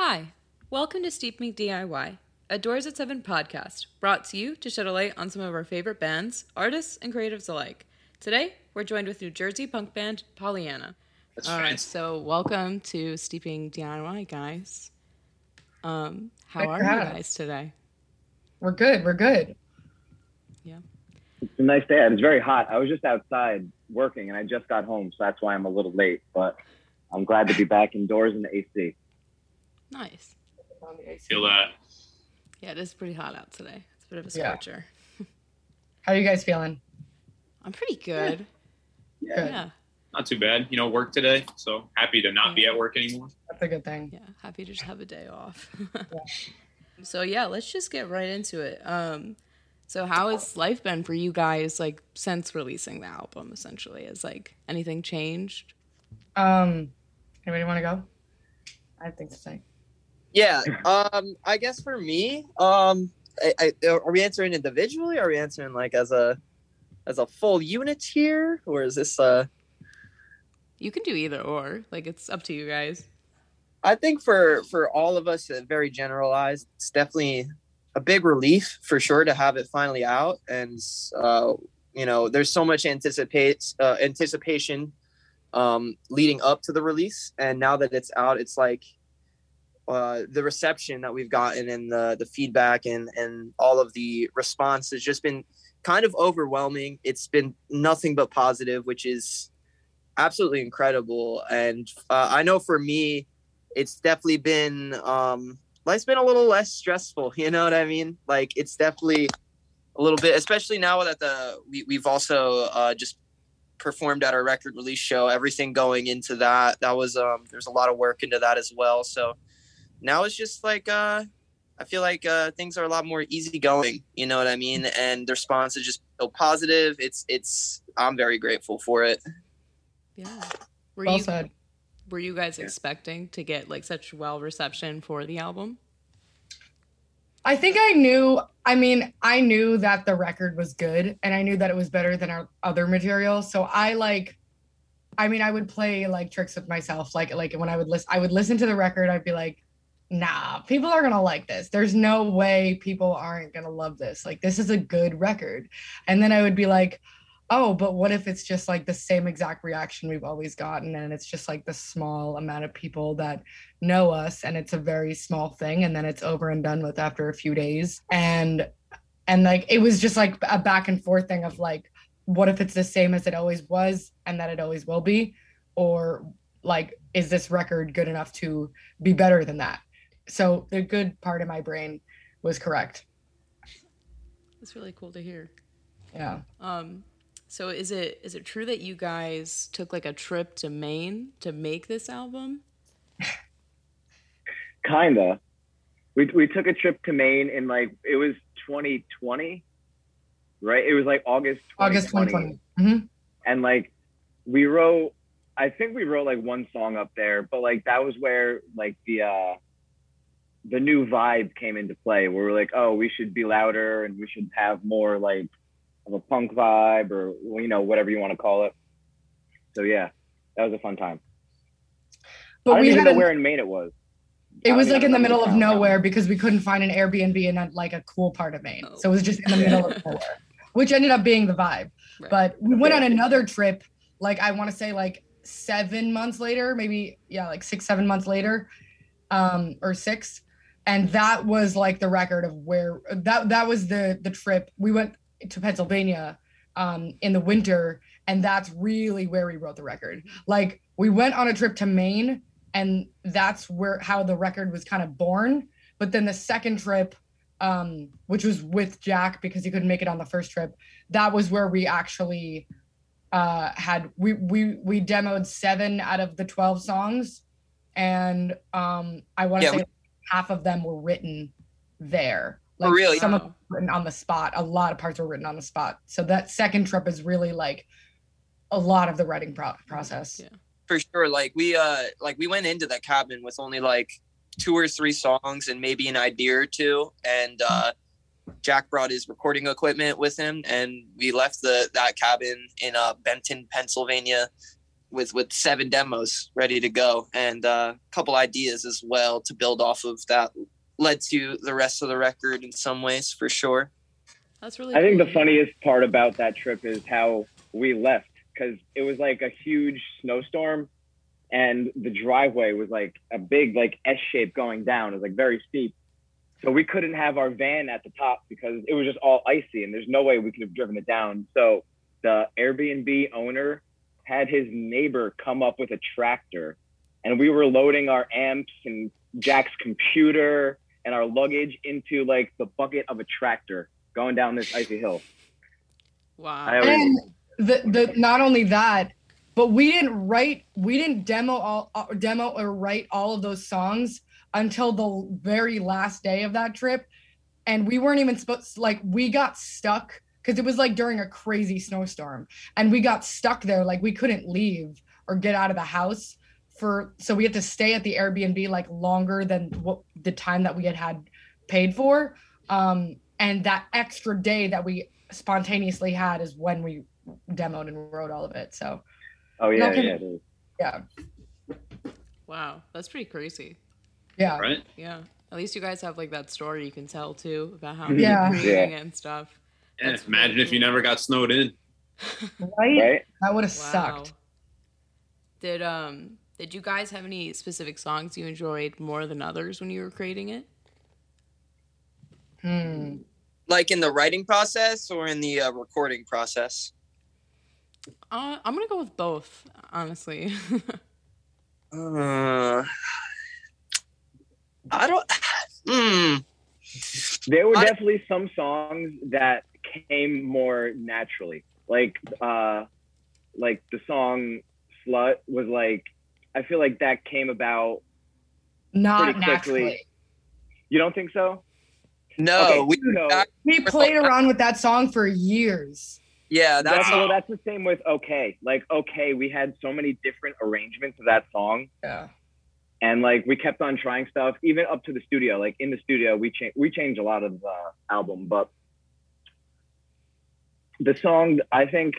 Hi, welcome to Steeping DIY, a Doors at 7 podcast brought to you to shed a light on some of our favorite bands, artists, and creatives alike. Today, we're joined with New Jersey punk band Pollyanna. That's All right, right. so welcome to Steeping DIY, guys. Um, how Thanks are for you guys today? We're good. We're good. Yeah. It's a nice day. It's very hot. I was just outside working and I just got home, so that's why I'm a little late. But I'm glad to be back indoors in the AC. Nice. Feel that. Yeah, it is pretty hot out today. It's a bit of a Yeah. How are you guys feeling? I'm pretty good. Good. Yeah. Not too bad. You know, work today, so happy to not be at work anymore. That's a good thing. Yeah, happy to just have a day off. So yeah, let's just get right into it. Um, so how has life been for you guys, like since releasing the album? Essentially, has like anything changed? Um, anybody want to go? I have things to say. Yeah. Um. I guess for me, um, I, I, are we answering individually? Or are we answering like as a as a full unit here, or is this uh? You can do either or. Like it's up to you guys. I think for for all of us, uh, very generalized. It's definitely a big relief for sure to have it finally out, and uh, you know, there's so much anticipate uh, anticipation um, leading up to the release, and now that it's out, it's like uh, the reception that we've gotten and the the feedback and and all of the response has just been kind of overwhelming. It's been nothing but positive, which is absolutely incredible. And uh, I know for me, it's definitely been um, life's been a little less stressful. You know what I mean? Like it's definitely a little bit, especially now that the we, we've also uh, just performed at our record release show. Everything going into that, that was um, there's a lot of work into that as well. So now it's just like uh, I feel like uh, things are a lot more easygoing. You know what I mean? And the response is just so positive. It's it's I'm very grateful for it. Yeah. Were Well you said. were you guys expecting to get like such well reception for the album? I think I knew. I mean, I knew that the record was good, and I knew that it was better than our other material. So I like. I mean, I would play like tricks with myself. Like, like when I would listen, I would listen to the record. I'd be like, "Nah, people are gonna like this. There's no way people aren't gonna love this. Like, this is a good record." And then I would be like, "Oh, but what if it's just like the same exact reaction we've always gotten, and it's just like the small amount of people that know us and it's a very small thing and then it's over and done with after a few days and and like it was just like a back and forth thing of like what if it's the same as it always was and that it always will be or like is this record good enough to be better than that so the good part of my brain was correct It's really cool to hear. yeah Um, so is it is it true that you guys took like a trip to Maine to make this album? Kinda. We we took a trip to Maine in like it was 2020, right? It was like August 2020. august 2020 hmm and like we wrote i think we wrote like one song up there but like that was where like the uh the new vibe came into play where we're like oh we should be louder and we should have more like of a punk vibe or you know whatever you want to call it so yeah that was a fun time i but don't we even had know a- where in maine it was it was like in the middle of nowhere because we couldn't find an Airbnb in a, like a cool part of Maine. Oh. So it was just in the middle of nowhere, which ended up being the vibe. Right. But we went on another trip, like I want to say like seven months later, maybe yeah, like six, seven months later, um, or six. And that was like the record of where that that was the the trip. We went to Pennsylvania um in the winter, and that's really where we wrote the record. Like we went on a trip to Maine and that's where how the record was kind of born but then the second trip um which was with jack because he couldn't make it on the first trip that was where we actually uh had we we we demoed seven out of the 12 songs and um i want to Yeah, say half of them were written there. Oh, really? some of them were written on the spot. A lot of parts were written on the spot. So that second trip is really like a lot of the writing pro- process. Yeah. for sure. Like we uh like we went into that cabin with only like two or three songs and maybe an idea or two. And uh jack brought his recording equipment with him and we left the that cabin in uh benton pennsylvania with with seven demos ready to go and uh, a couple ideas as well to build off of that led to the rest of the record in some ways for sure. That's really. I think the funniest part about that trip is how we left because it was like a huge snowstorm and the driveway was like a big like S shape going down. It was like very steep. So we couldn't have our van at the top because it was just all icy and there's no way we could have driven it down. So the Airbnb owner had his neighbor come up with a tractor and we were loading our amps and Jack's computer and our luggage into like the bucket of a tractor going down this icy hill. Wow. Always- And the the not only that, but we didn't write, we didn't demo all uh, demo or write all of those songs until the very last day of that trip, and we weren't even supposed like we got stuck because it was like during a crazy snowstorm, and we got stuck there like we couldn't leave or get out of the house for so we had to stay at the Airbnb like longer than what the time that we had had paid for. Um, and that extra day that we spontaneously had is when we demoed and wrote all of it. So oh yeah, Not gonna- yeah. yeah, Wow. That's pretty crazy. yeah, Right? Yeah. At least you guys have like that story you can tell too about how Yeah. you're creating and stuff. Yeah, That's imagine really if you cool. never got snowed in. right? Right? That would have Wow. sucked. Did um did you guys have any specific songs you enjoyed more than others when you were creating it? Hmm. Like in the writing process or in the uh, recording process? Uh, I'm gonna go with both, honestly. Uh, I don't. Hmm. There were I- definitely some songs that came more naturally. Like uh like the song Slut was like I feel like that came about Not quickly. naturally. you don't think so? No, Okay, we. so I- We played around with that song for years. yeah, that's that's, well, that's the same with okay. Like okay, we had so many different arrangements of that song Yeah. and like we kept on trying stuff even up to the studio. Like in the studio we changed we changed a lot of the album, but the song I think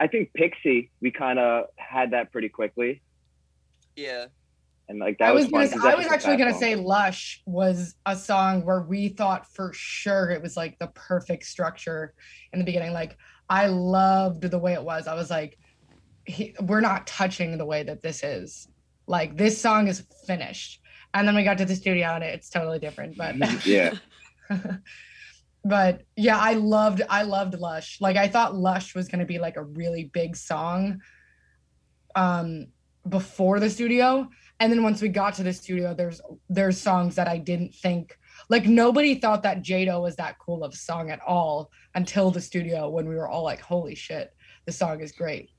I think Pixie we kind of had that pretty quickly. yeah. And like that I was was, gonna. I was actually gonna song. say "Lush" was a song where we thought for sure it was like the perfect structure in the beginning. Like I loved the way it was. I was like, he, "We're not touching the way that this is. Like this song is finished." And then we got to the studio and it's totally different. But yeah. but yeah, I loved I loved Lush. Like I thought Lush was gonna be like a really big song um before the studio. And then once we got to the studio, there's there's songs that I didn't think like nobody thought that Jado was that cool of a song at all until the studio when we were all like, holy shit, the song is great.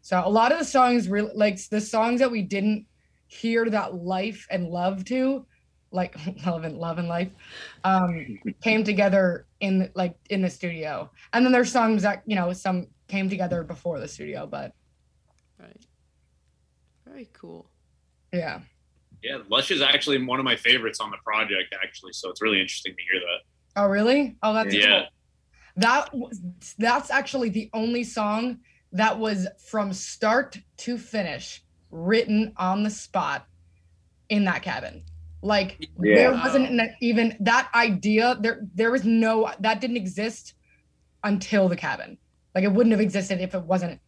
So a lot of the songs really like the songs that we didn't hear that life and love to, like relevant love and life, um, came together in like in the studio. And then there's songs that, you know, some came together before the studio, but right. Very cool. yeah. Yeah, Lush is actually one of my favorites on the project, actually. So it's really interesting to hear that. Oh really? Oh that's Yeah. cool. That was that's actually the only song that was from start to finish written on the spot in that cabin. Like Yeah. there wasn't an- even that idea. There there was no that didn't exist until the cabin. Like it wouldn't have existed if it wasn't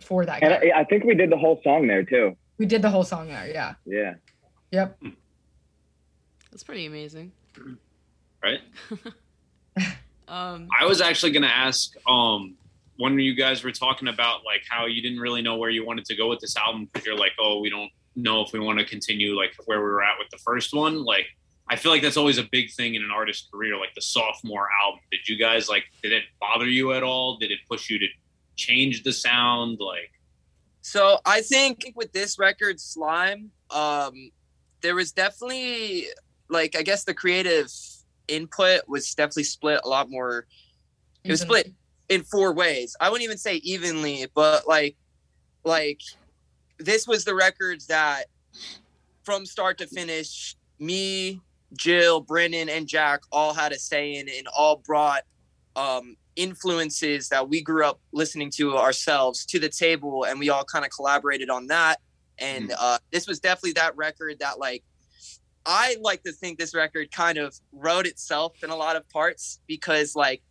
for that. And I, I think we did the whole song there too. we did the whole song there. Yeah. Yeah. Yep. That's pretty amazing. Right? Um, I was actually going to ask um, when you guys were talking about like how you didn't really know where you wanted to go with this album because you're like, oh, we don't know if we want to continue like where we were at with the first one. Like, I feel like that's always a big thing in an artist's career, like the sophomore album. Did you guys like? Did it bother you at all? Did it push you to change the sound? Like, So I think with this record, Slime, um, there was definitely like I guess the creative input was definitely split a lot more. It was split in four ways. I wouldn't even say evenly, but like, like this was the records that from start to finish, me, Jill, Brendan, and Jack all had a say in, and all brought um, influences that we grew up listening to ourselves to the table, and we all kind of collaborated on that. And uh, this was definitely that record that like I like to think this record kind of wrote itself in a lot of parts because like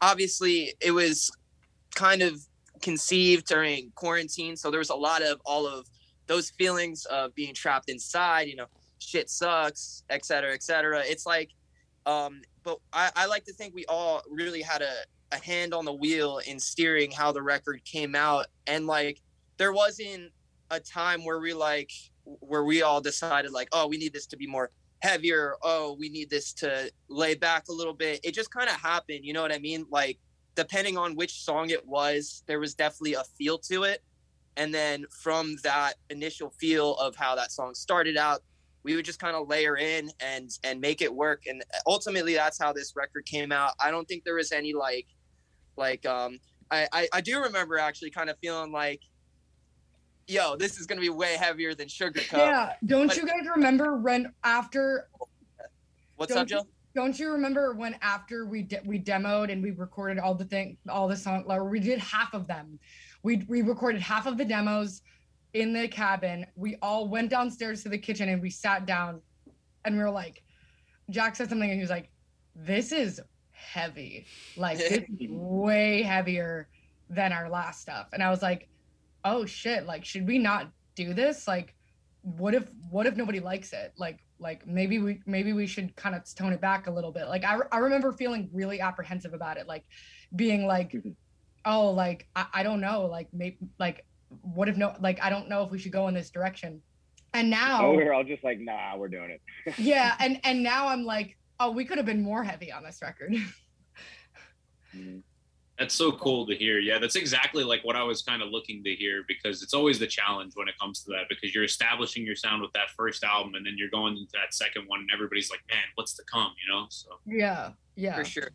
obviously it was kind of conceived during quarantine. So there was a lot of all of those feelings of being trapped inside you know shit sucks et cetera et cetera. It's like um but i, I like to think we all really had a, a hand on the wheel in steering how the record came out. And like there wasn't a time where we like where we all decided like oh we need this to be more heavier. Oh we need this to lay back a little bit. It just kind of happened you know what i mean? Like depending on which song it was there was definitely a feel to it. And then from that initial feel of how that song started out we would just kind of layer in and and make it work. And ultimately that's how this record came out. I don't think there was any like like um i i, I do remember actually kind of feeling like yo this is gonna be way heavier than sugarcoat. Yeah. Don't But- you guys remember when after what's up joe Don't you remember when after we de- we demoed and we recorded all the thing all the song like we did half of them. We we recorded half of the demos in the cabin. We all went downstairs to the kitchen and we sat down and we were like Jack said something and he was like this is heavy. Like this is way heavier than our last stuff. And I was like oh shit, like should we not do this? Like what if what if nobody likes it? Like like maybe we maybe we should kind of tone it back a little bit like i, I remember feeling really apprehensive about it like being like oh like i, I don't know like maybe like what if no like i don't know if we should go in this direction and now Oh, we were all just like, nah, we're doing it. yeah and and now i'm like oh we could have been more heavy on this record Mhm. That's so cool to hear. Yeah, that's exactly like what I was kind of looking to hear because it's always the challenge when it comes to that because you're establishing your sound with that first album and then you're going into that second one and everybody's like, man, what's to come, you know? So yeah yeah for sure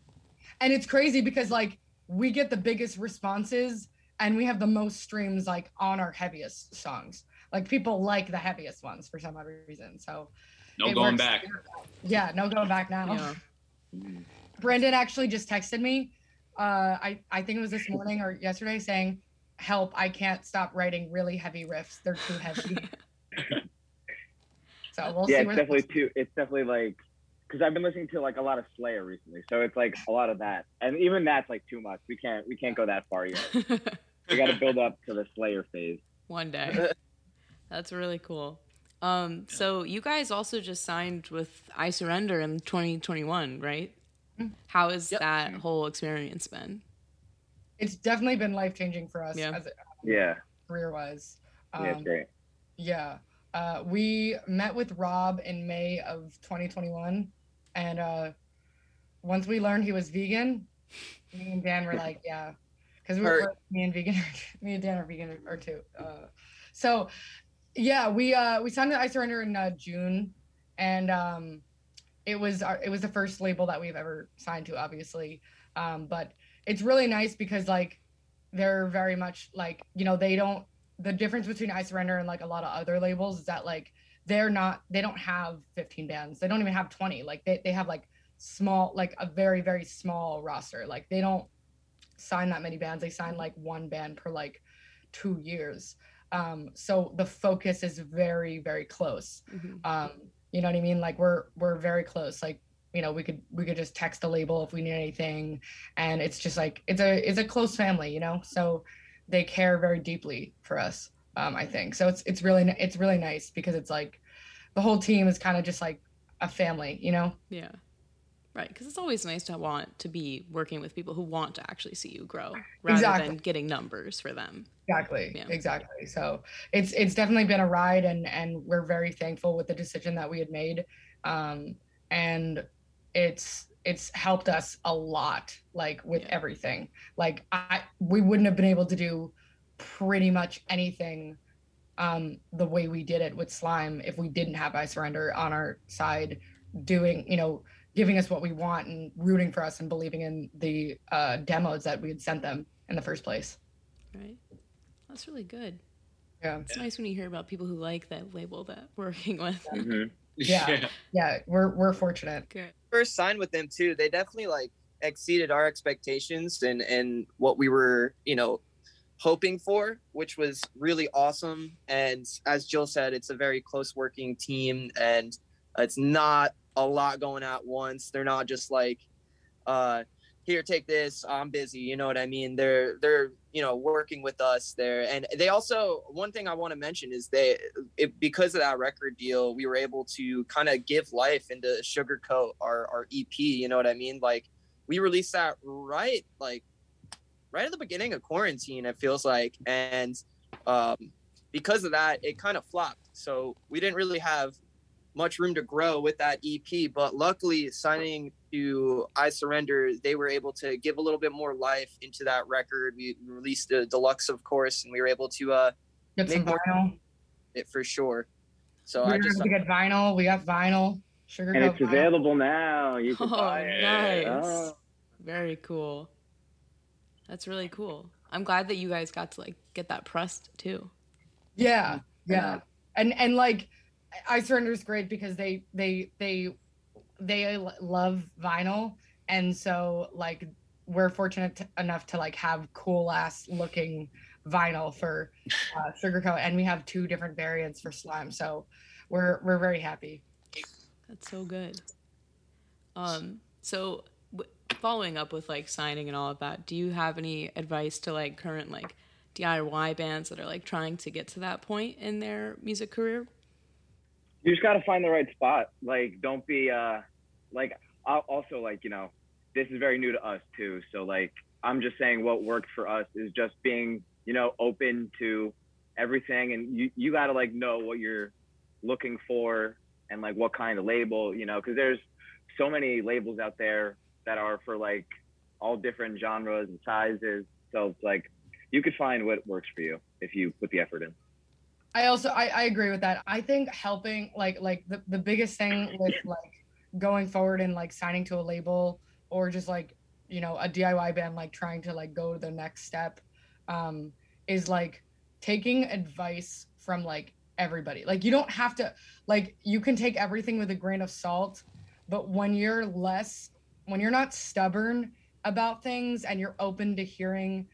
and it's crazy because like we get the biggest responses and we have the most streams like on our heaviest songs like people like the heaviest ones for some odd reason so no going works. back. yeah no going back now Yeah. Brendan actually just texted me. Uh, I I think it was this morning or yesterday, saying, "Help! I can't stop writing really heavy riffs. They're too heavy." so we'll yeah, see. it's Where definitely too. It's definitely like because I've been listening to like a lot of Slayer recently, so it's like a lot of that, and even that's like too much. We can't we can't go that far yet. We got to build up to the Slayer phase. One day. That's really cool. Um, so you guys also just signed with I Surrender in 2021, right? How has Yep. that whole experience been? it's definitely been life changing for us Yeah. as Yeah, career wise. Um, yeah, great. Yeah. Uh, we met with Rob in May of 2021. And uh, once we learned he was vegan, me and Dan were like, yeah. Because we Heard. were, me and vegan, me and Dan are vegan or two. Uh, so, yeah, we uh, we signed the I Surrender in uh, June. And um, it was our, it was the first label that we've ever signed to, obviously. Um, but it's really nice because, like, they're very much like, you know, they don't the difference between I Surrender and like a lot of other labels is that like they're not they don't have 15 bands. They don't even have 20. Like they, they have like small like a very very small roster. Like they don't sign that many bands. They sign like one band per like 2 years. Um so the focus is very very close. Mhm. Um you know what I mean? Like we're we're very close. Like you know, we could we could just text the label if we need anything and it's just like it's a it's a close family, you know? So they care very deeply for us um i think so it's it's really it's really nice because it's like the whole team is kind of just like a family you know Yeah. Right, because it's always nice to want to be working with people who want to actually see you grow rather Exactly. than getting numbers for them. exactly Yeah. exactly so it's it's definitely been a ride and and we're very thankful with the decision that we had made um and it's it's helped us a lot like with Yeah. everything like i we wouldn't have been able to do pretty much anything um the way we did it with slime if we didn't have i surrender on our side doing you know giving us what we want and rooting for us and believing in the uh demos that we had sent them in the first place Right? That's really good. yeah It's nice when you hear about people who like that label that we're working with. Mhm. Yeah. yeah we're we're fortunate Good. first signed with them too, they definitely like exceeded our expectations and and what we were you know hoping for which was really awesome and as jill said it's a very close working team and it's not a lot going at once. They're not just like uh here take this i'm busy you know what i mean? They're they're you know working with us there. And they also one thing i want to mention is they it, because of that record deal we were able to kind of give life into sugarcoat our, our ep you know what i mean? Like we released that right like right at the beginning of quarantine it feels like. And um because of that it kind of flopped. So we didn't really have much room to grow with that ep but luckily signing to I Surrender, they were able to give a little bit more life into that record. We released the deluxe, of course, and we were able to uh, Get some vinyl. it for sure. So we I just able to get vinyl. We got vinyl. Sugar and it's vinyl. available now. You can Oh, buy it. nice. Oh. Very cool. That's really cool. I'm glad that you guys got to like get that pressed too. Yeah, yeah, and and like, I surrender is great because they they they they love vinyl, and so like we're fortunate enough to like have cool ass looking vinyl for uh, sugarcoat, and we have two different variants for slime. So we're we're very happy. That's so good. Um, so w- following up with like signing and all of that, do you have any advice to like current like DIY bands that are like trying to get to that point in their music career? You just got to find the right spot. Like, don't be uh, like. I'll also like you know, this is very new to us too. So like, I'm just saying what worked for us is just being you know open to everything, and you you got to like know what you're looking for and like what kind of label you know because there's so many labels out there that are for like all different genres and sizes. So it's like you could find what works for you if you put the effort in. I also I, I agree with that. I think helping like like the, the biggest thing with like going forward and like signing to a label or just like you know a DIY band like trying to like go to the next step um is like taking advice from like everybody. Like you don't have to like you can take everything with a grain of salt, but when you're less when you're not stubborn about things and you're open to hearing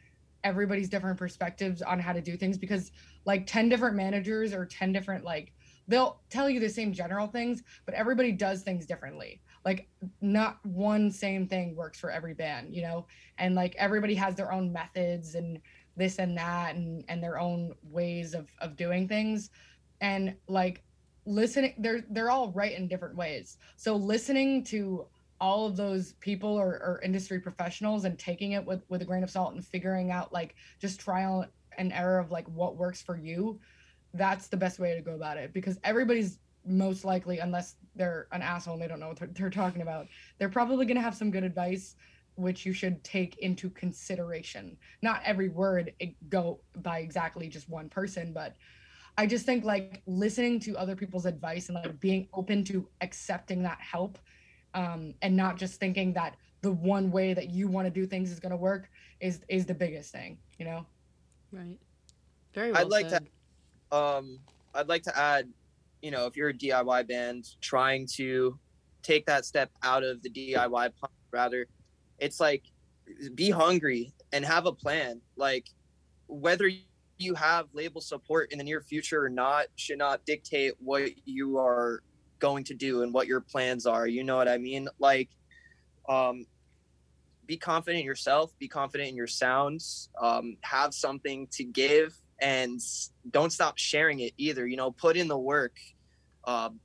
everybody's different perspectives on how to do things because like 10 different managers or 10 different like they'll tell you the same general things but everybody does things differently. Like not one same thing works for every band you know? And like everybody has their own methods and this and that and and their own ways of of doing things. And like listening they're they're all right in different ways. So listening to all of those people or, or industry professionals and taking it with with a grain of salt and figuring out like just trial and error of like what works for you that's the best way to go about it. Because everybody's most likely unless they're an asshole and they don't know what they're, they're talking about they're probably going to have some good advice which you should take into consideration. Not every word go by exactly just one person but i just think like listening to other people's advice and like being open to accepting that help um, and not just thinking that the one way that you want to do things is going to work is is the biggest thing you know? Right. Very well I'd like to- um i'd like to add you know if you're a diy band trying to take that step out of the diy punk, rather it's like be hungry and have a plan. Like whether you have label support in the near future or not should not dictate what you are going to do and what your plans are you know what i mean? Like um be confident in yourself be confident in your sounds um, have something to give and don't stop sharing it either you know put in the work um,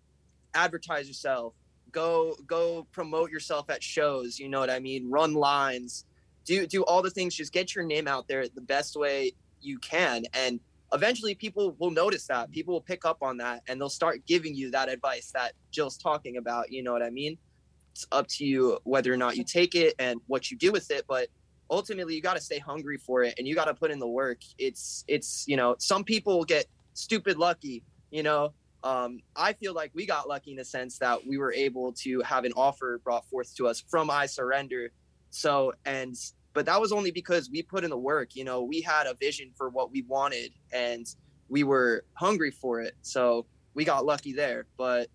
advertise yourself go go promote yourself at shows you know what i mean? Run lines do do all the things just get your name out there the best way you can and eventually people will notice that. People will pick up on that and they'll start giving you that advice that jill's talking about you know what i mean? It's up to you whether or not you take it and what you do with it but ultimately you got to stay hungry for it and you got to put in the work. It's it's you know some people get stupid lucky you know? Um, i feel like we got lucky in the sense that we were able to have an offer brought forth to us from i surrender. So and but that was only because we put in the work you know we had a vision for what we wanted and we were hungry for it. So we got lucky there but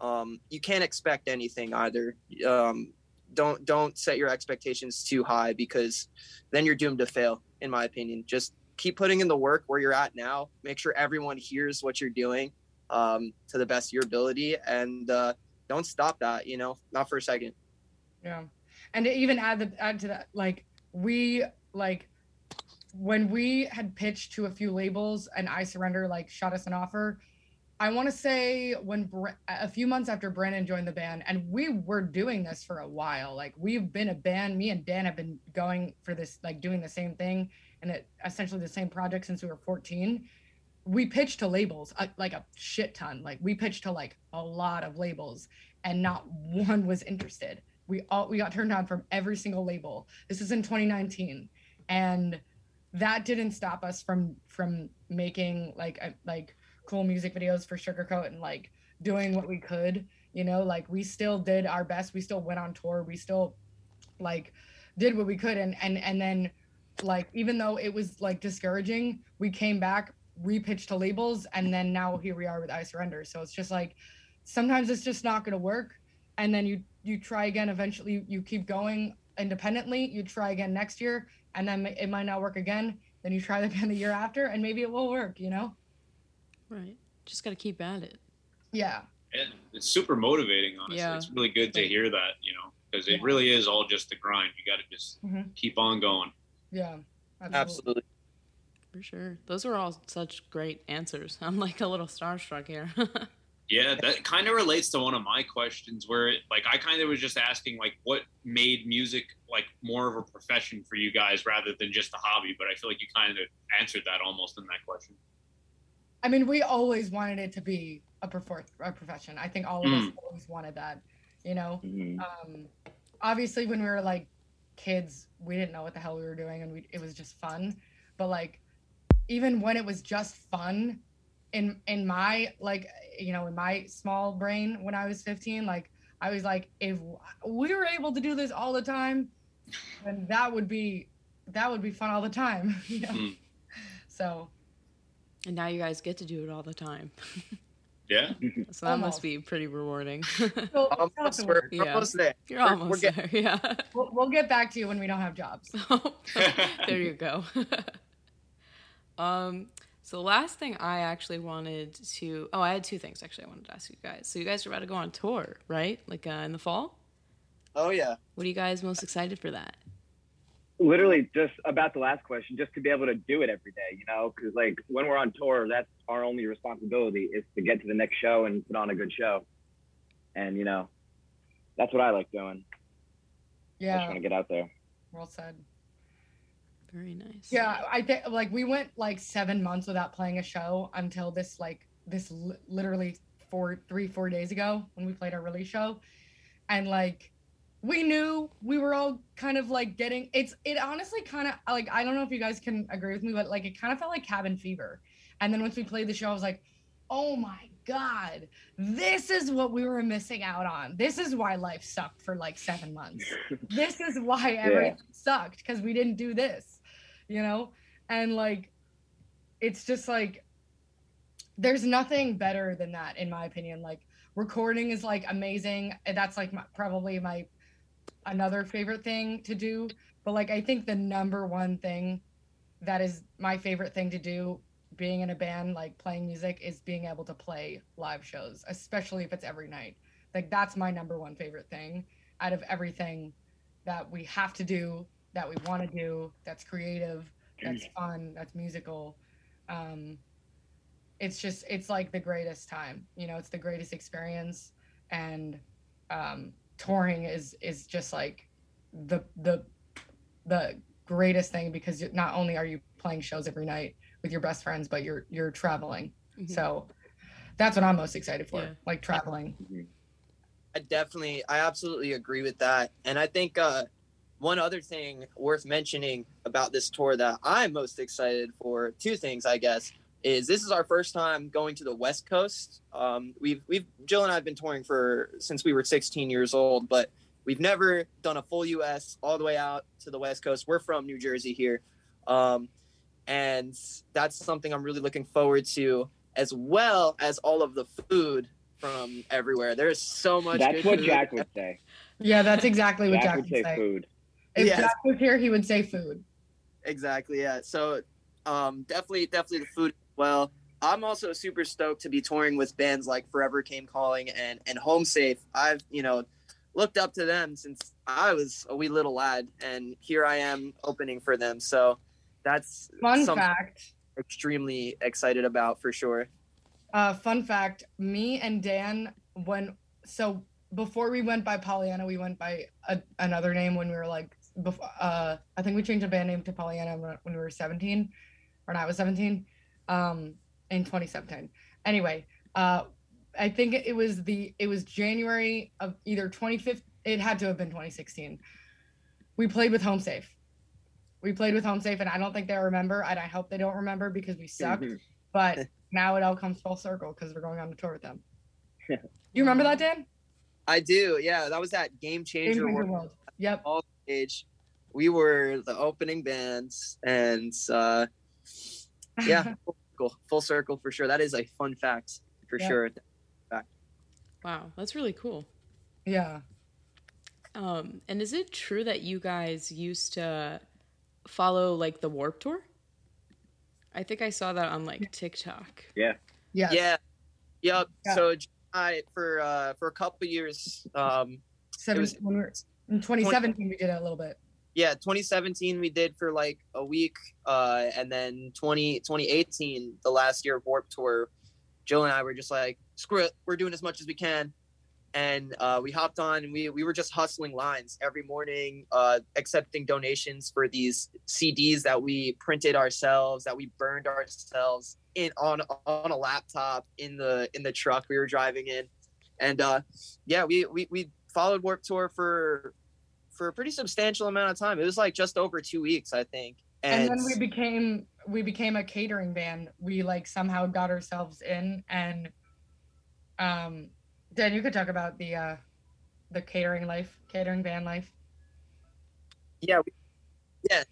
um, you can't expect anything either. Um, don't don't set your expectations too high because then you're doomed to fail in my opinion. Just keep putting in the work where you're at now. Make sure everyone hears what you're doing um, to the best of your ability and uh, don't stop that you know not for a second. Yeah. And even add the add to that, like we like when we had pitched to a few labels and I surrender like shot us an offer. I want to say when Bre- a few months after Brandon joined the band, and we were doing this for a while. Like we've been a band. Me and Dan have been going for this, like doing the same thing and it, essentially the same project since we were 14. We pitched to labels uh, like a shit ton. Like we pitched to like a lot of labels, and not one was interested we all we got turned down from every single label. This is in 2019 and that didn't stop us from from making like uh, like cool music videos for sugarcoat and like doing what we could you know? Like we still did our best. We still went on tour. We still like did what we could. And and and then like even though it was like discouraging we came back repitched to labels and then now here we are with i surrender. So it's just like sometimes it's just not going to work and then you you try again eventually you keep going independently you try again next year and then it might not work again then you try again the year after and maybe it will work you know Right. Just got to keep at it. yeah And it's super motivating, honestly. Yeah. It's really good to hear that, you know, because it Yeah. really is all just the grind. You got to just Mhm. keep on going. yeah absolutely. absolutely For sure. Those were all such great answers. I'm like a little starstruck here. Yeah, that kind of relates to one of my questions where, it, like, I kind of was just asking, like, what made music like more of a profession for you guys rather than just a hobby. But I feel like you kind of answered that almost in that question. i mean we always wanted it to be a, perfor- a profession i think all of us always wanted that you know Mhm. um obviously when we were like kids we didn't know what the hell we were doing and we, it was just fun but like even when it was just fun in in my like you know in my small brain when i was 15 like i was like if we were able to do this all the time then that would be that would be fun all the time you know? Mm. so and now you guys get to do it all the time. Yeah. So that Almost. must be pretty rewarding. we'll, we'll almost, we're, we're Yeah. almost there You're We're- we're almost there. Yeah. We'll, we'll get back to you when we don't have jobs there you go. um, so the last thing I actually wanted to oh, I had two things actually I wanted to ask you guys. So you guys are about to go on tour, right? Like uh, in the fall. oh yeah What are you guys most excited for that? literally just about the last question, just to be able to do it every day, you know, because like when we're on tour, that's our only responsibility is to get to the next show and put on a good show. And you know, that's what I like doing. Yeah. I just yeah want to get out there. well said Very nice. Yeah, I think like we went like seven months without playing a show until this like this li- literally four three four days ago when we played our release show, and like we knew we were all kind of like getting it's it honestly kind of like I don't know if you guys can agree with me, but like it kind of felt like cabin fever, and then once we played the show, I was like, oh my god, this is what we were missing out on. This is why life sucked for like seven months. This is why everything sucked because we didn't do this, you know? And like, it's just like, there's nothing better than that, in my opinion. Like, recording is like amazing. That's like my, probably my another favorite thing to do. But like, I think the number one thing that is my favorite thing to do being in a band like playing music is being able to play live shows especially if it's every night like that's my number one favorite thing out of everything that we have to do, that we want to do, that's creative, that's fun, that's musical. Um, it's just, it's like the greatest time. You know, it's the greatest experience, and um, touring is is just like the the the greatest thing because not only are you playing shows every night with your best friends, but you're you're traveling. Mhm. So that's what I'm most excited for, Yeah. like traveling. I definitely, I absolutely agree with that. And I think uh, one other thing worth mentioning about this tour that I'm most excited for, two things, I guess, is this is our first time going to the West Coast. Um, we've, we've, Jill and I have been touring for since we were 16 years old, but we've never done a full U.S. all the way out to the West Coast. We're from New Jersey here. Um, and that's something I'm really looking forward to, as well as all of the food from everywhere. There's so much. That's good what food. Jack would say. Yeah, that's exactly what Jack Jack would say food. If Yes. Jack was here, he would say food. Exactly. Yeah. So, um, definitely, definitely the food. Well, I'm also super stoked to be touring with bands like Forever Came Calling and and Homesafe. I've you know looked up to them since I was a wee little lad, and here I am opening for them. So that's Fun fact. I'm extremely excited about for sure. Uh, fun fact: Me and Dan, when so before we went by Pollyanna, we went by a, another name when we were like, before, uh, I think we changed the band name to Pollyanna when, we were 17, or not, I was 17, um, in 2017. Anyway, uh, I think it was the it was January of either 25th. It had to have been 2016. We played with Homesafe. We played with Homesafe, and I don't think they remember, and I hope they don't remember because we sucked. Mhm. But now it all comes full circle because we're going on the tour with them. you remember that, Dan? I do. Yeah, that was that Game Game Changer Changer World World. Yep. Stage. We were the opening bands, and uh, yeah, full circle, full circle for sure. That is a fun fact for Yeah. sure. Wow, that's really cool. yeah. Um, and is it true that you guys used to follow like the Warped Tour? I think I saw that on like TikTok. Yes. Yeah. Yeah. Yep. Yeah. So I for uh for a couple years, um Seven, was- when we were, in 2017, we did it a little bit. yeah, 2017 we did for like a week, uh, and then 20 2018, the last year of Warped Tour, Jill and I were just like, screw it, we're doing as much as we can. And uh, we hopped on and we, we were just hustling lines every morning, uh, accepting donations for these CDs that we printed ourselves, that we burned ourselves in on on a laptop in the in the truck we were driving in. And uh, yeah, we, we we followed Warped Tour for for a pretty substantial amount of time. It was like just over two weeks, I think. And, And, then we became we became a catering band. We like somehow got ourselves in and um Dan, you could talk about the uh the catering life, catering band life. yeah, we, yeah,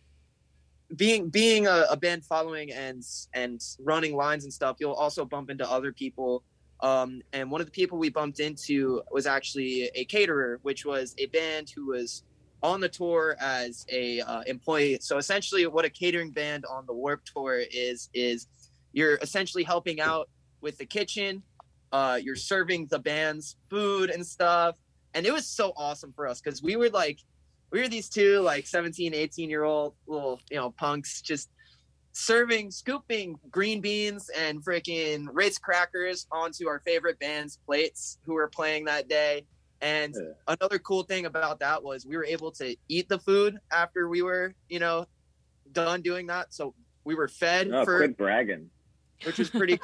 being being a, a band following and and running lines and stuff, you'll also bump into other people. Um, and one of the people we bumped into was actually a caterer, which was a band who was on the tour as a uh, employee. So essentially, what a catering band on the Warped Tour is is you're essentially helping out with the kitchen. Uh, you're serving the band's food and stuff, and it was so awesome for us because we were like we were these two like 17 18 year old little you know punks just serving scooping green beans and freaking ritz crackers onto our favorite band's plates who were playing that day and Yeah. another cool thing about that was we were able to eat the food after we were you know done doing that so we were fed No, for quit bragging. which was pretty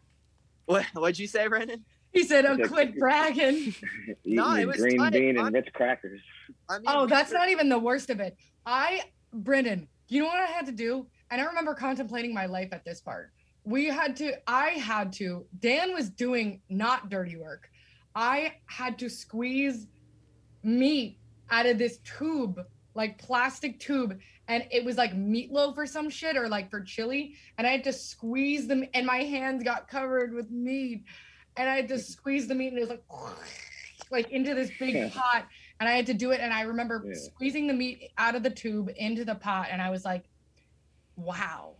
what what'd you say brandon He said, "Oh, Okay. quit bragging." Eating No, it was green tight. bean and Ritz crackers. I mean, Oh, that's not even the worst of it. I, Brendan, you know what I had to do? And I remember contemplating my life at this part. We had to, I had to, Dan was doing not dirty work. I had to squeeze meat out of this tube, like plastic tube. And it was like meatloaf or some shit, or like for chili. And I had to squeeze them, and my hands got covered with meat. And I had to squeeze the meat, and it was like, like into this big pot and I had to do it. And I remember Yeah. squeezing the meat out of the tube into the pot, and I was like, "Wow,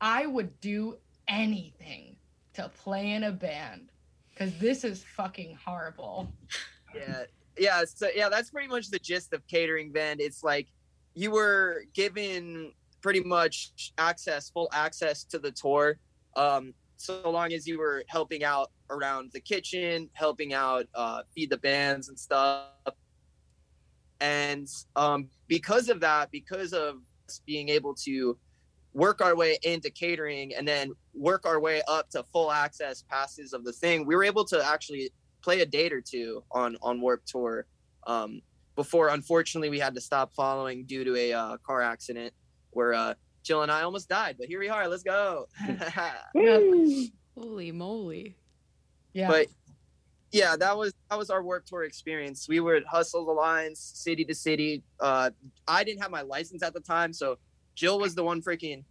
I would do anything to play in a band because this is fucking horrible." yeah yeah so yeah that's pretty much the gist of catering band it's like you were given pretty much access full access to the tour um so long as you were helping out around the kitchen helping out uh feed the bands and stuff and um because of that because of being able to work our way into catering and then work our way up to full access passes of the thing we were able to actually play a date or two on on Warped Tour um, before unfortunately we had to stop following due to a uh, car accident where uh, Jill and I almost died. But here we are. Let's go. Holy moly. Yeah, But yeah, that was that was our Warped Tour experience. We would hustle the lines city to city. Uh, I didn't have my license at the time, so Jill was the one freaking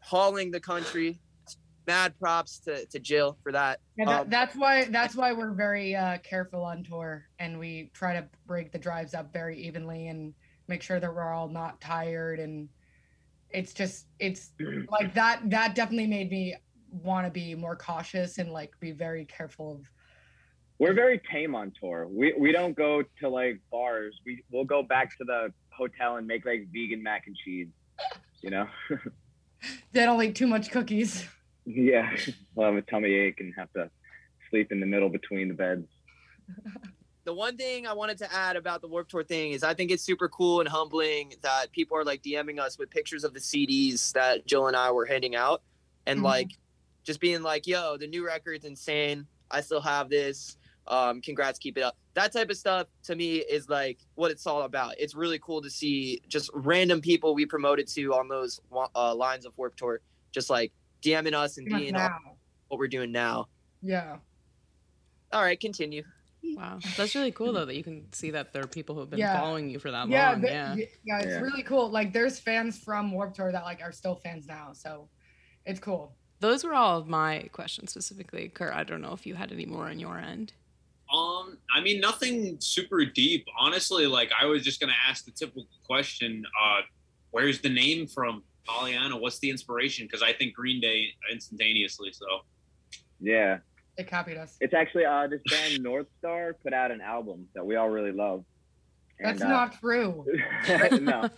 hauling the country mad props to, to Jill for that. Yeah, that, Um, that's why that's why we're very uh, careful on tour, and we try to break the drives up very evenly and make sure that we're all not tired. And it's just it's like that. That definitely made me want to be more cautious and like be very careful of. We're very tame on tour. We we don't go to like bars. We we'll go back to the hotel and make like vegan mac and cheese. You know? They don't eat too much cookies. yeah. We'll have a tummy ache and have to sleep in the middle between the beds. the one thing I wanted to add about the Warped Tour thing is I think it's super cool and humbling that people are like DMing us with pictures of the CDs that Jill and I were handing out and Mhm. like just being like, yo, the new record's insane. I still have this. Um, congrats, keep it up. That type of stuff to me is like what it's all about. It's really cool to see just random people we promoted to on those uh, lines of Warped Tour, just like DMing us and Pretty being all now. what we're doing now. Yeah. All right, continue. Wow, that's really cool though that you can see that there are people who have been Yeah. following you for that yeah, long. th- yeah, yeah, it's Yeah. really cool. Like, there's fans from Warped Tour that like are still fans now, so it's cool. those were all of my questions specifically. Kurt, I don't know if you had any more on your end. Um, I mean, nothing super deep. Honestly, like I was just gonna ask the typical question: uh, Where's the name from, Pollyanna? What's the inspiration? Because I think Green Day instantaneously. So Yeah. They copied us. It's actually uh this band North Star put out an album that we all really love. That's uh, not true. no.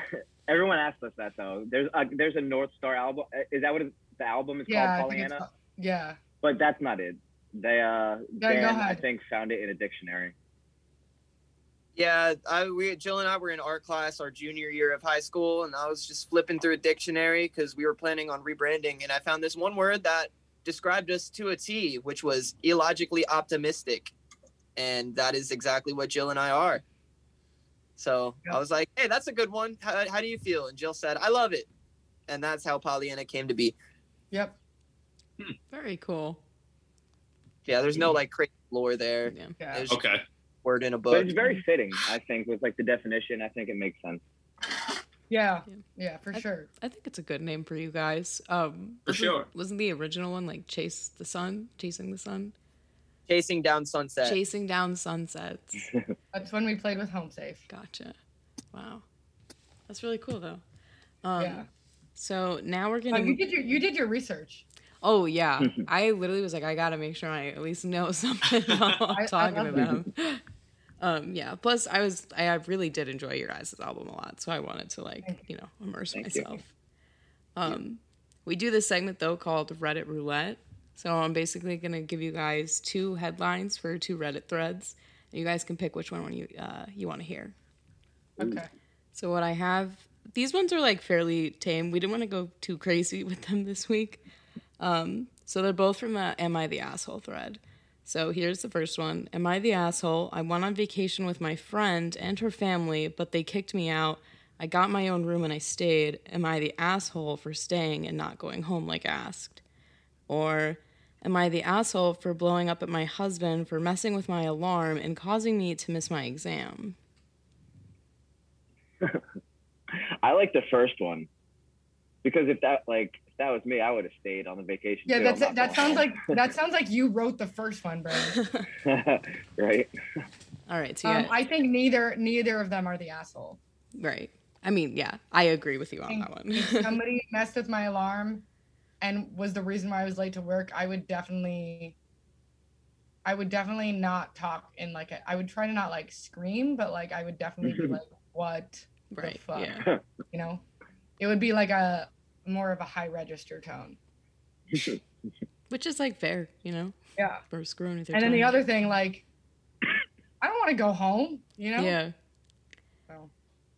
Everyone asks us that though. There's a there's a Northstar album. Is that what it- the album is Yeah, called, Pollyanna? ca- yeah. But that's not it. They uh go Dan, I ahead. think found it in a dictionary. Yeah, I we Jill and I were in art class our junior year of high school, and I was just flipping through a dictionary because we were planning on rebranding, and I found this one word that described us to a T, which was illogically optimistic, and that is exactly what Jill and I are. So Yeah. I was like, "Hey, that's a good one. How, how do you feel?" And Jill said, "I love it," and that's how Pollyanna came to be. Yep. Very cool. Yeah, there's no like crazy lore there. Yeah. Yeah. There's okay, word in a But book. it's very fitting, I think, with like the definition. I think it makes sense. Yeah. Yeah. Yeah, for I- sure. I think it's a good name for you guys. Um, For wasn't- sure. Wasn't the original one like Chase the Sun? Chasing the Sun? Chasing down sunset. Chasing down sunsets. That's when we played with Homesafe. Gotcha. Wow. That's really cool though. Um, yeah. So now we're Oh, gonna. you did your you did your research. Oh yeah, I literally was like, I gotta make sure I at least know something while I- I I'm talking to love them. Um, yeah. Plus, I was I I really did enjoy your guys' album a lot, so I wanted to like Thank you know immerse Thank you. myself. Um, we do this segment though called Reddit Roulette. So I'm basically gonna give you guys two headlines for two Reddit threads, and you guys can pick which one you uh, you want to hear. Okay. So what I have, these ones are like fairly tame. We didn't want to go too crazy with them this week. Um, so they're both from the "Am I the asshole?" thread. So here's the first one: Am I the asshole? I went on vacation with my friend and her family, but they kicked me out. I got my own room and I stayed. Am I the asshole for staying and not going home like asked? Or am I the asshole for blowing up at my husband for messing with my alarm and causing me to miss my exam? I like the first one because if that like that was me, I would have stayed on the vacation. Yeah, too. that's I'm that going sounds like that sounds like you wrote the first one, Brendan. right. All right, so Um, yeah, I think neither neither of them are the asshole. right. I mean, yeah, I agree with you on that one. Somebody messed with my alarm and was the reason why I was late to work. I would definitely I would definitely not talk in like a, I would try to not like scream, but like I would definitely be like, what right. fuck? Yeah. you know? It would be like a more of a high register tone. Which is like fair, you know, Yeah. for screwing with your And then the other thing, like I don't want to go home, you know? Yeah. So,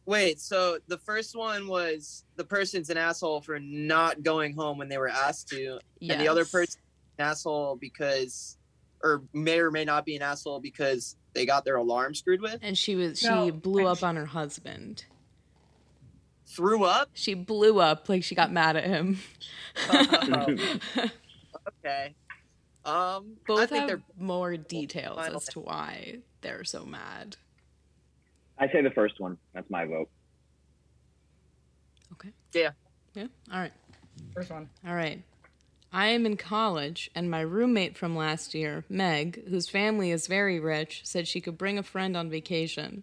Wait, so the first one was the person's an asshole for not going home when they were asked to, and the other Yes. person an asshole because, or may or may not be an asshole because they got their alarm screwed with. And she was she No, blew and up she- on her husband. Threw up. She blew up like she got mad at him. okay. Um, Both I think have they're more details Final as to why they're so mad. I say the first one. That's my vote. Okay. Yeah. Yeah. All right. first one. All right. I am in college, and my roommate from last year, Meg, whose family is very rich, said she could bring a friend on vacation.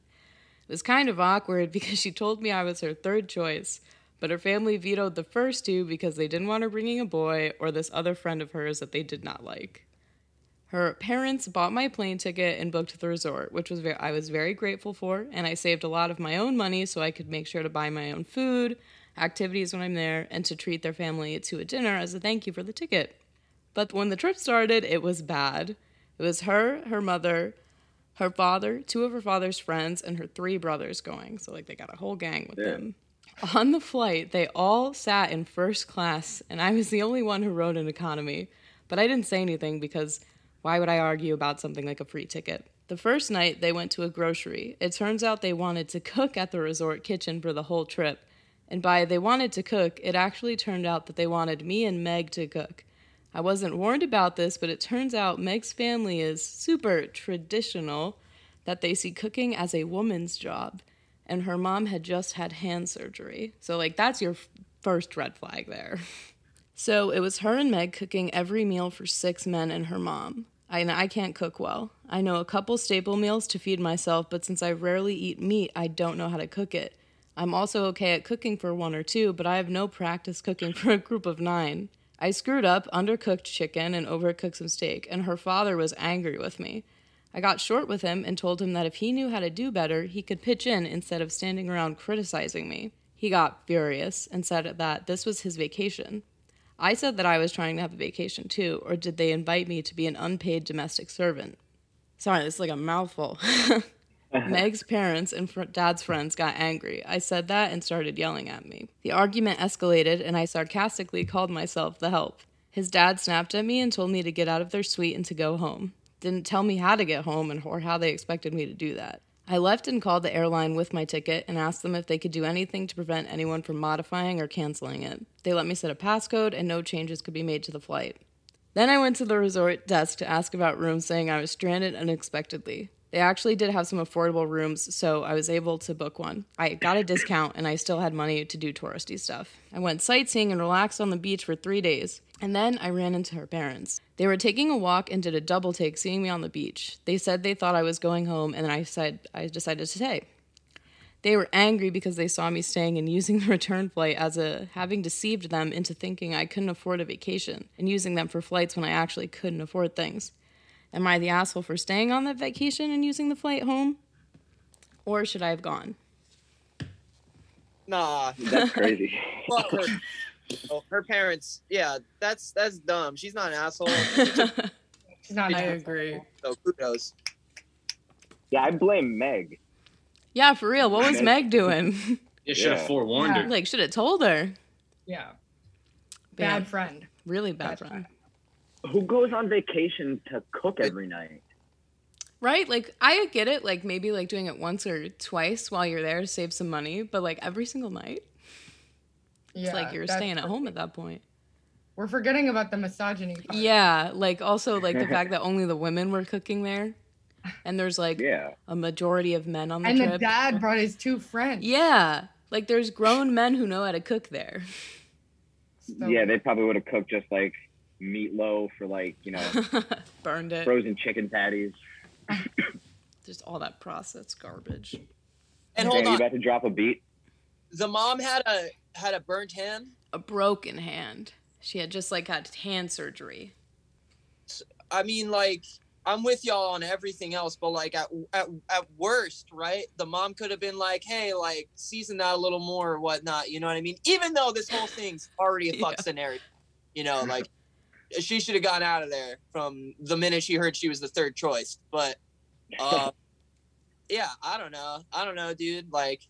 It was kind of awkward because she told me I was her third choice, but her family vetoed the first two because they didn't want her bringing a boy or this other friend of hers that they did not like. Her parents bought my plane ticket and booked the resort, which was very, I was very grateful for, and I saved a lot of my own money so I could make sure to buy my own food, activities when I'm there, and to treat their family to a dinner as a thank you for the ticket. But when the trip started, it was bad. It was her, her mother, her father, two of her father's friends, and her three brothers going. So like they got a whole gang with Yeah. them. On the flight, they all sat in first class, and I was the only one who rode in economy. But I didn't say anything because why would I argue about something like a free ticket? The first night, they went to a grocery. It turns out they wanted to cook at the resort kitchen for the whole trip. And by they wanted to cook, it actually turned out that they wanted me and Meg to cook. I wasn't warned about this, but it turns out Meg's family is super traditional, that they see cooking as a woman's job. And her mom had just had hand surgery. So, like, that's your f- first red flag there. So it was her and Meg cooking every meal for six men and her mom. I, and I can't cook well. I know a couple staple meals to feed myself, but since I rarely eat meat, I don't know how to cook it. I'm also okay at cooking for one or two, but I have no practice cooking for a group of nine. I screwed up, undercooked chicken, and overcooked some steak, and her father was angry with me. I got short with him and told him that if he knew how to do better, he could pitch in instead of standing around criticizing me. He got furious and said that this was his vacation. I said that I was trying to have a vacation too, or did they invite me to be an unpaid domestic servant? Sorry, this is like a mouthful. Meg's parents and fr- dad's friends got angry. I said that and started yelling at me. The argument escalated, and I sarcastically called myself the help. His dad snapped at me and told me to get out of their suite and to go home. Didn't tell me how to get home and or how they expected me to do that. I left and called the airline with my ticket and asked them if they could do anything to prevent anyone from modifying or canceling it. They let me set a passcode and no changes could be made to the flight. Then I went to the resort desk to ask about rooms, saying I was stranded unexpectedly. They actually did have some affordable rooms, so I was able to book one. I got a discount and I still had money to do touristy stuff. I went sightseeing and relaxed on the beach for three days. And then I ran into her parents. They were taking a walk and did a double take seeing me on the beach. They said they thought I was going home, and then I said I decided to stay. They were angry because they saw me staying and using the return flight as a having deceived them into thinking I couldn't afford a vacation and using them for flights when I actually couldn't afford things. Am I the asshole for staying on that vacation and using the flight home? Or should I have gone? Nah. That's crazy. Fuck her. Oh, her parents. Yeah, that's that's dumb. She's not an asshole. She's not. I an agree. So kudos. yeah, I blame Meg. Yeah, for real. What was Meg doing? You should have Yeah. forewarned her. like, should have told her. Yeah. But yeah, Bad friend. really bad Bad friend. Who goes on vacation to cook every night? Right? Like, I get it. Like, maybe like doing it once or twice while you're there to save some money, but like every single night, Yeah. it's like you're that's- staying at home at that point. We're forgetting about the misogyny. Part. Yeah. Like, also, like the fact that only the women were cooking there. And there's like Yeah. a majority of men on the And trip. the dad brought his two friends. Yeah. Like, there's grown men who know how to cook there. So- yeah, they probably would have cooked just like meatloaf or like, you know, Burned it. frozen chicken patties. Just all that processed garbage. And Dan, hold you on, about to drop a beat? the mom had a had a burnt hand. A broken hand. She had just like had hand surgery. I mean, like I'm with y'all on everything else, but like at at, at worst, right? The mom could have been like, "Hey, like season that a little more or whatnot." You know what I mean? Even though this whole thing's already a fuck Yeah. scenario, you know, like she should have gone out of there from the minute she heard she was the third choice. But uh, yeah, I don't know. I don't know, dude. Like,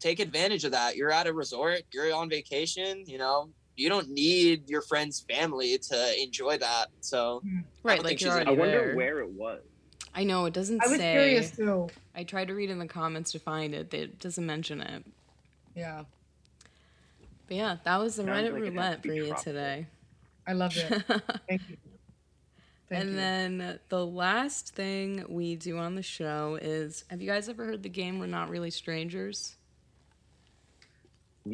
take advantage of that. You're at a resort. You're on vacation. You know, you don't need your friend's family to enjoy that. So Right, don't like you're she's- already I wonder there. where it was. I know it doesn't I was say. curious too. I tried to read in the comments to find it. It doesn't mention it. Yeah. But yeah, that was the Sounds Reddit like roulette for you tropical. today. I love it. Thank you. Thank and you. then the last thing we do on the show is have you guys ever heard the game We're Not Really Strangers?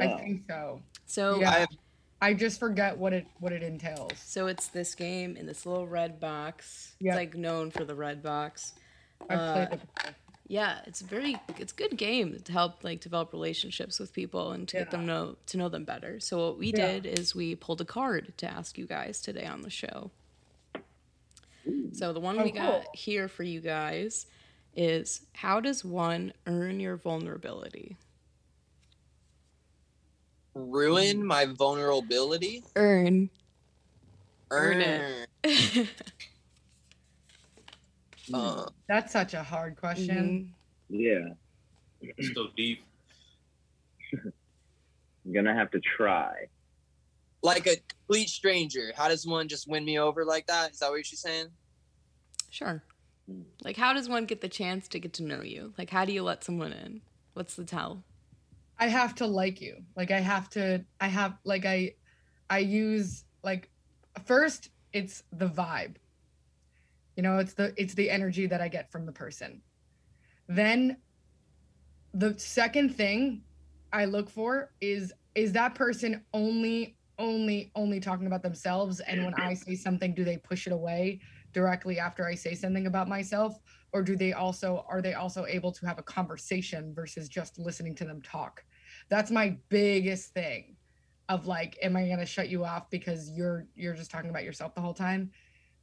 I think so. So Yeah. I I just forget what it what it entails. So it's this game in this little red box. Yeah. It's like known for the red box. I've Uh, played it before. Yeah, it's a very it's a good game to help like develop relationships with people and to get them know to know them better. So what we Yeah. did is we pulled a card to ask you guys today on the show. So the one Oh, we got cool. here for you guys is how does one earn your vulnerability? Ruin my vulnerability. Earn. Earn Earn it. Uh, That's such a hard question. Mhm. Yeah, so deep. I'm gonna have to try. like a complete stranger. How does one just win me over like that? Is that what she's saying? Sure. Mm. Like how does one get the chance to get to know you? Like how do you let someone in? What's the tell? I have to like you. Like I have to I have like I I use like first it's the vibe. You know, it's the it's the energy that I get from the person. Then the second thing I look for is is that person only only only talking about themselves and when I say something do they push it away directly after I say something about myself or do they also are they also able to have a conversation versus just listening to them talk? That's my biggest thing of like am I going to shut you off because you're you're just talking about yourself the whole time?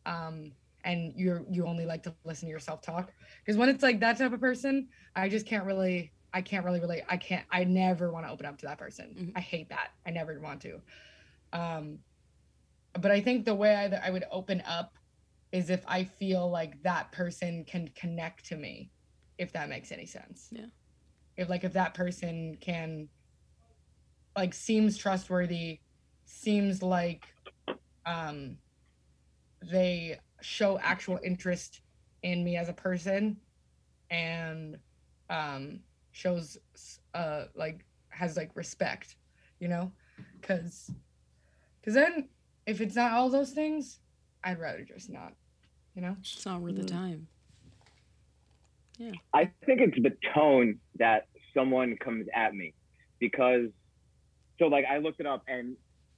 Um and you're you only like to listen to yourself talk because when it's like that type of person i just can't really i can't really relate. I can't i never want to open up to that person. Mhm. i hate that. I never want to. Um but i think the way I, I would open up is if i feel like that person can connect to me if that makes any sense. Yeah. if like if that person can like seems trustworthy seems like um they show actual interest in me as a person and um shows uh like has like respect you know? Because because then if it's not all those things i'd rather just not you know? It's not worth the time. Yeah. I think it's the tone that someone comes at me because so like I looked it up and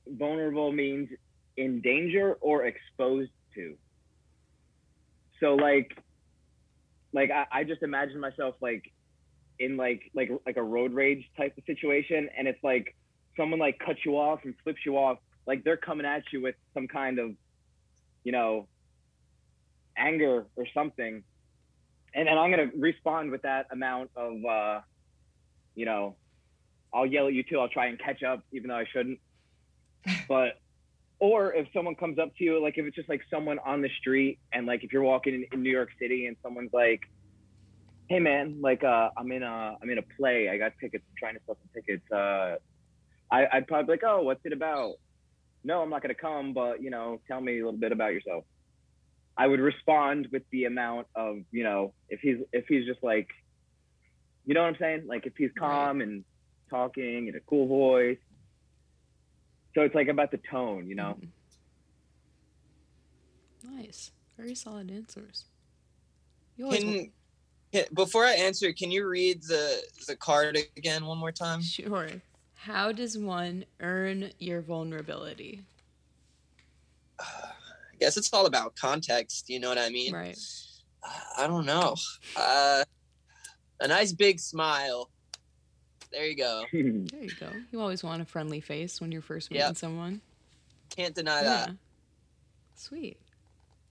vulnerable means in danger or exposed to. So like like I, I just imagine myself like in like like like a road rage type of situation and it's like someone like cuts you off and flips you off like they're coming at you with some kind of you know anger or something and then I'm gonna respond with that amount of, uh, you know, I'll yell at you too. I'll try and catch up, even though I shouldn't. But, or if someone comes up to you, like if it's just like someone on the street, and like if you're walking in, in New York City, and someone's like, "Hey man, like uh, I'm in a I'm in a play. I got tickets. I'm trying to sell some tickets. Uh, I, I'd probably be like, oh, what's it about? No, I'm not gonna come, but you know, tell me a little bit about yourself. I would respond with the amount of, you know, if he's if he's just like, you know what I'm saying? Like if he's calm and talking in a cool voice. So it's like about the tone, you know. Mhm. Nice. Very solid answers. You always Can, can before I answer, can you read the the card again one more time? Sure. How does one earn your vulnerability? I guess it's all about context. You know what I mean? Right. I don't know. Uh, a nice big smile. There you go. There you go. You always want a friendly face when you're first meeting Yep. someone. Can't deny that. Sweet.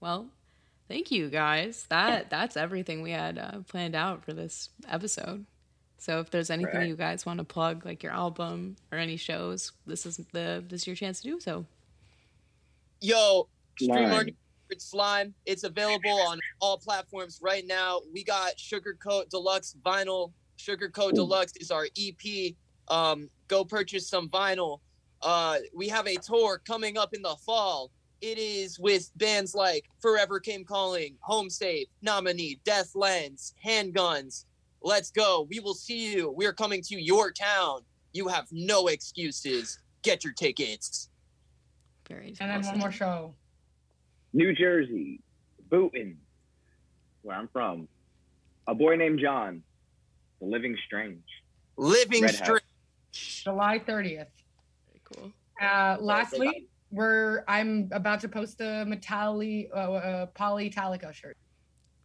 Well, thank you guys. That that's everything we had uh, planned out for this episode. So if there's anything Right. you guys want to plug, like your album or any shows, this is the this is your chance to do so. Yo, Stream Slime. Our New Slime. It's available on all platforms right now. We got Sugarcoat Deluxe vinyl. Sugarcoat Deluxe is our EP. Um, go purchase some vinyl. Uh, we have a tour coming up in the fall. It is with bands like Forever Came Calling, Homesafe, Nominee, Death Lens, Handguns. Let's go. We will see you. We're coming to your town. You have no excuses. Get your tickets. Very and then one more show New Jersey, Boonton, where I'm from. A boy named John, the living strange. Living Red House. july 30th Very cool. Uh, lastly, we're I'm about to post a Metalli uh, uh, Polytalica shirt.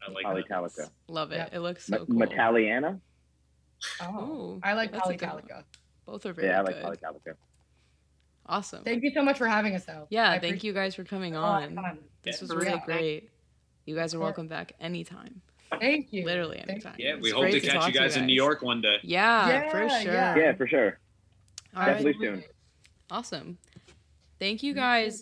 I like Polytalica. that. Love it. Yeah. It looks Ma- so cool. Metalliana. Oh, Ooh, I like that's a Polytalica. Both are very Yeah, I like good. Polytalica. Awesome. Thank you so much for having us, though. yeah, I thank you guys for coming it. A lot of on. fun. This Yeah, was really real. great. You guys are welcome back anytime. Thank you. Literally Thank anytime. Yeah, we It's hope to catch talk you guys in New York one day. Yeah, Yeah, for sure. yeah. Yeah, for sure. All right. Definitely soon. Awesome. Thank you guys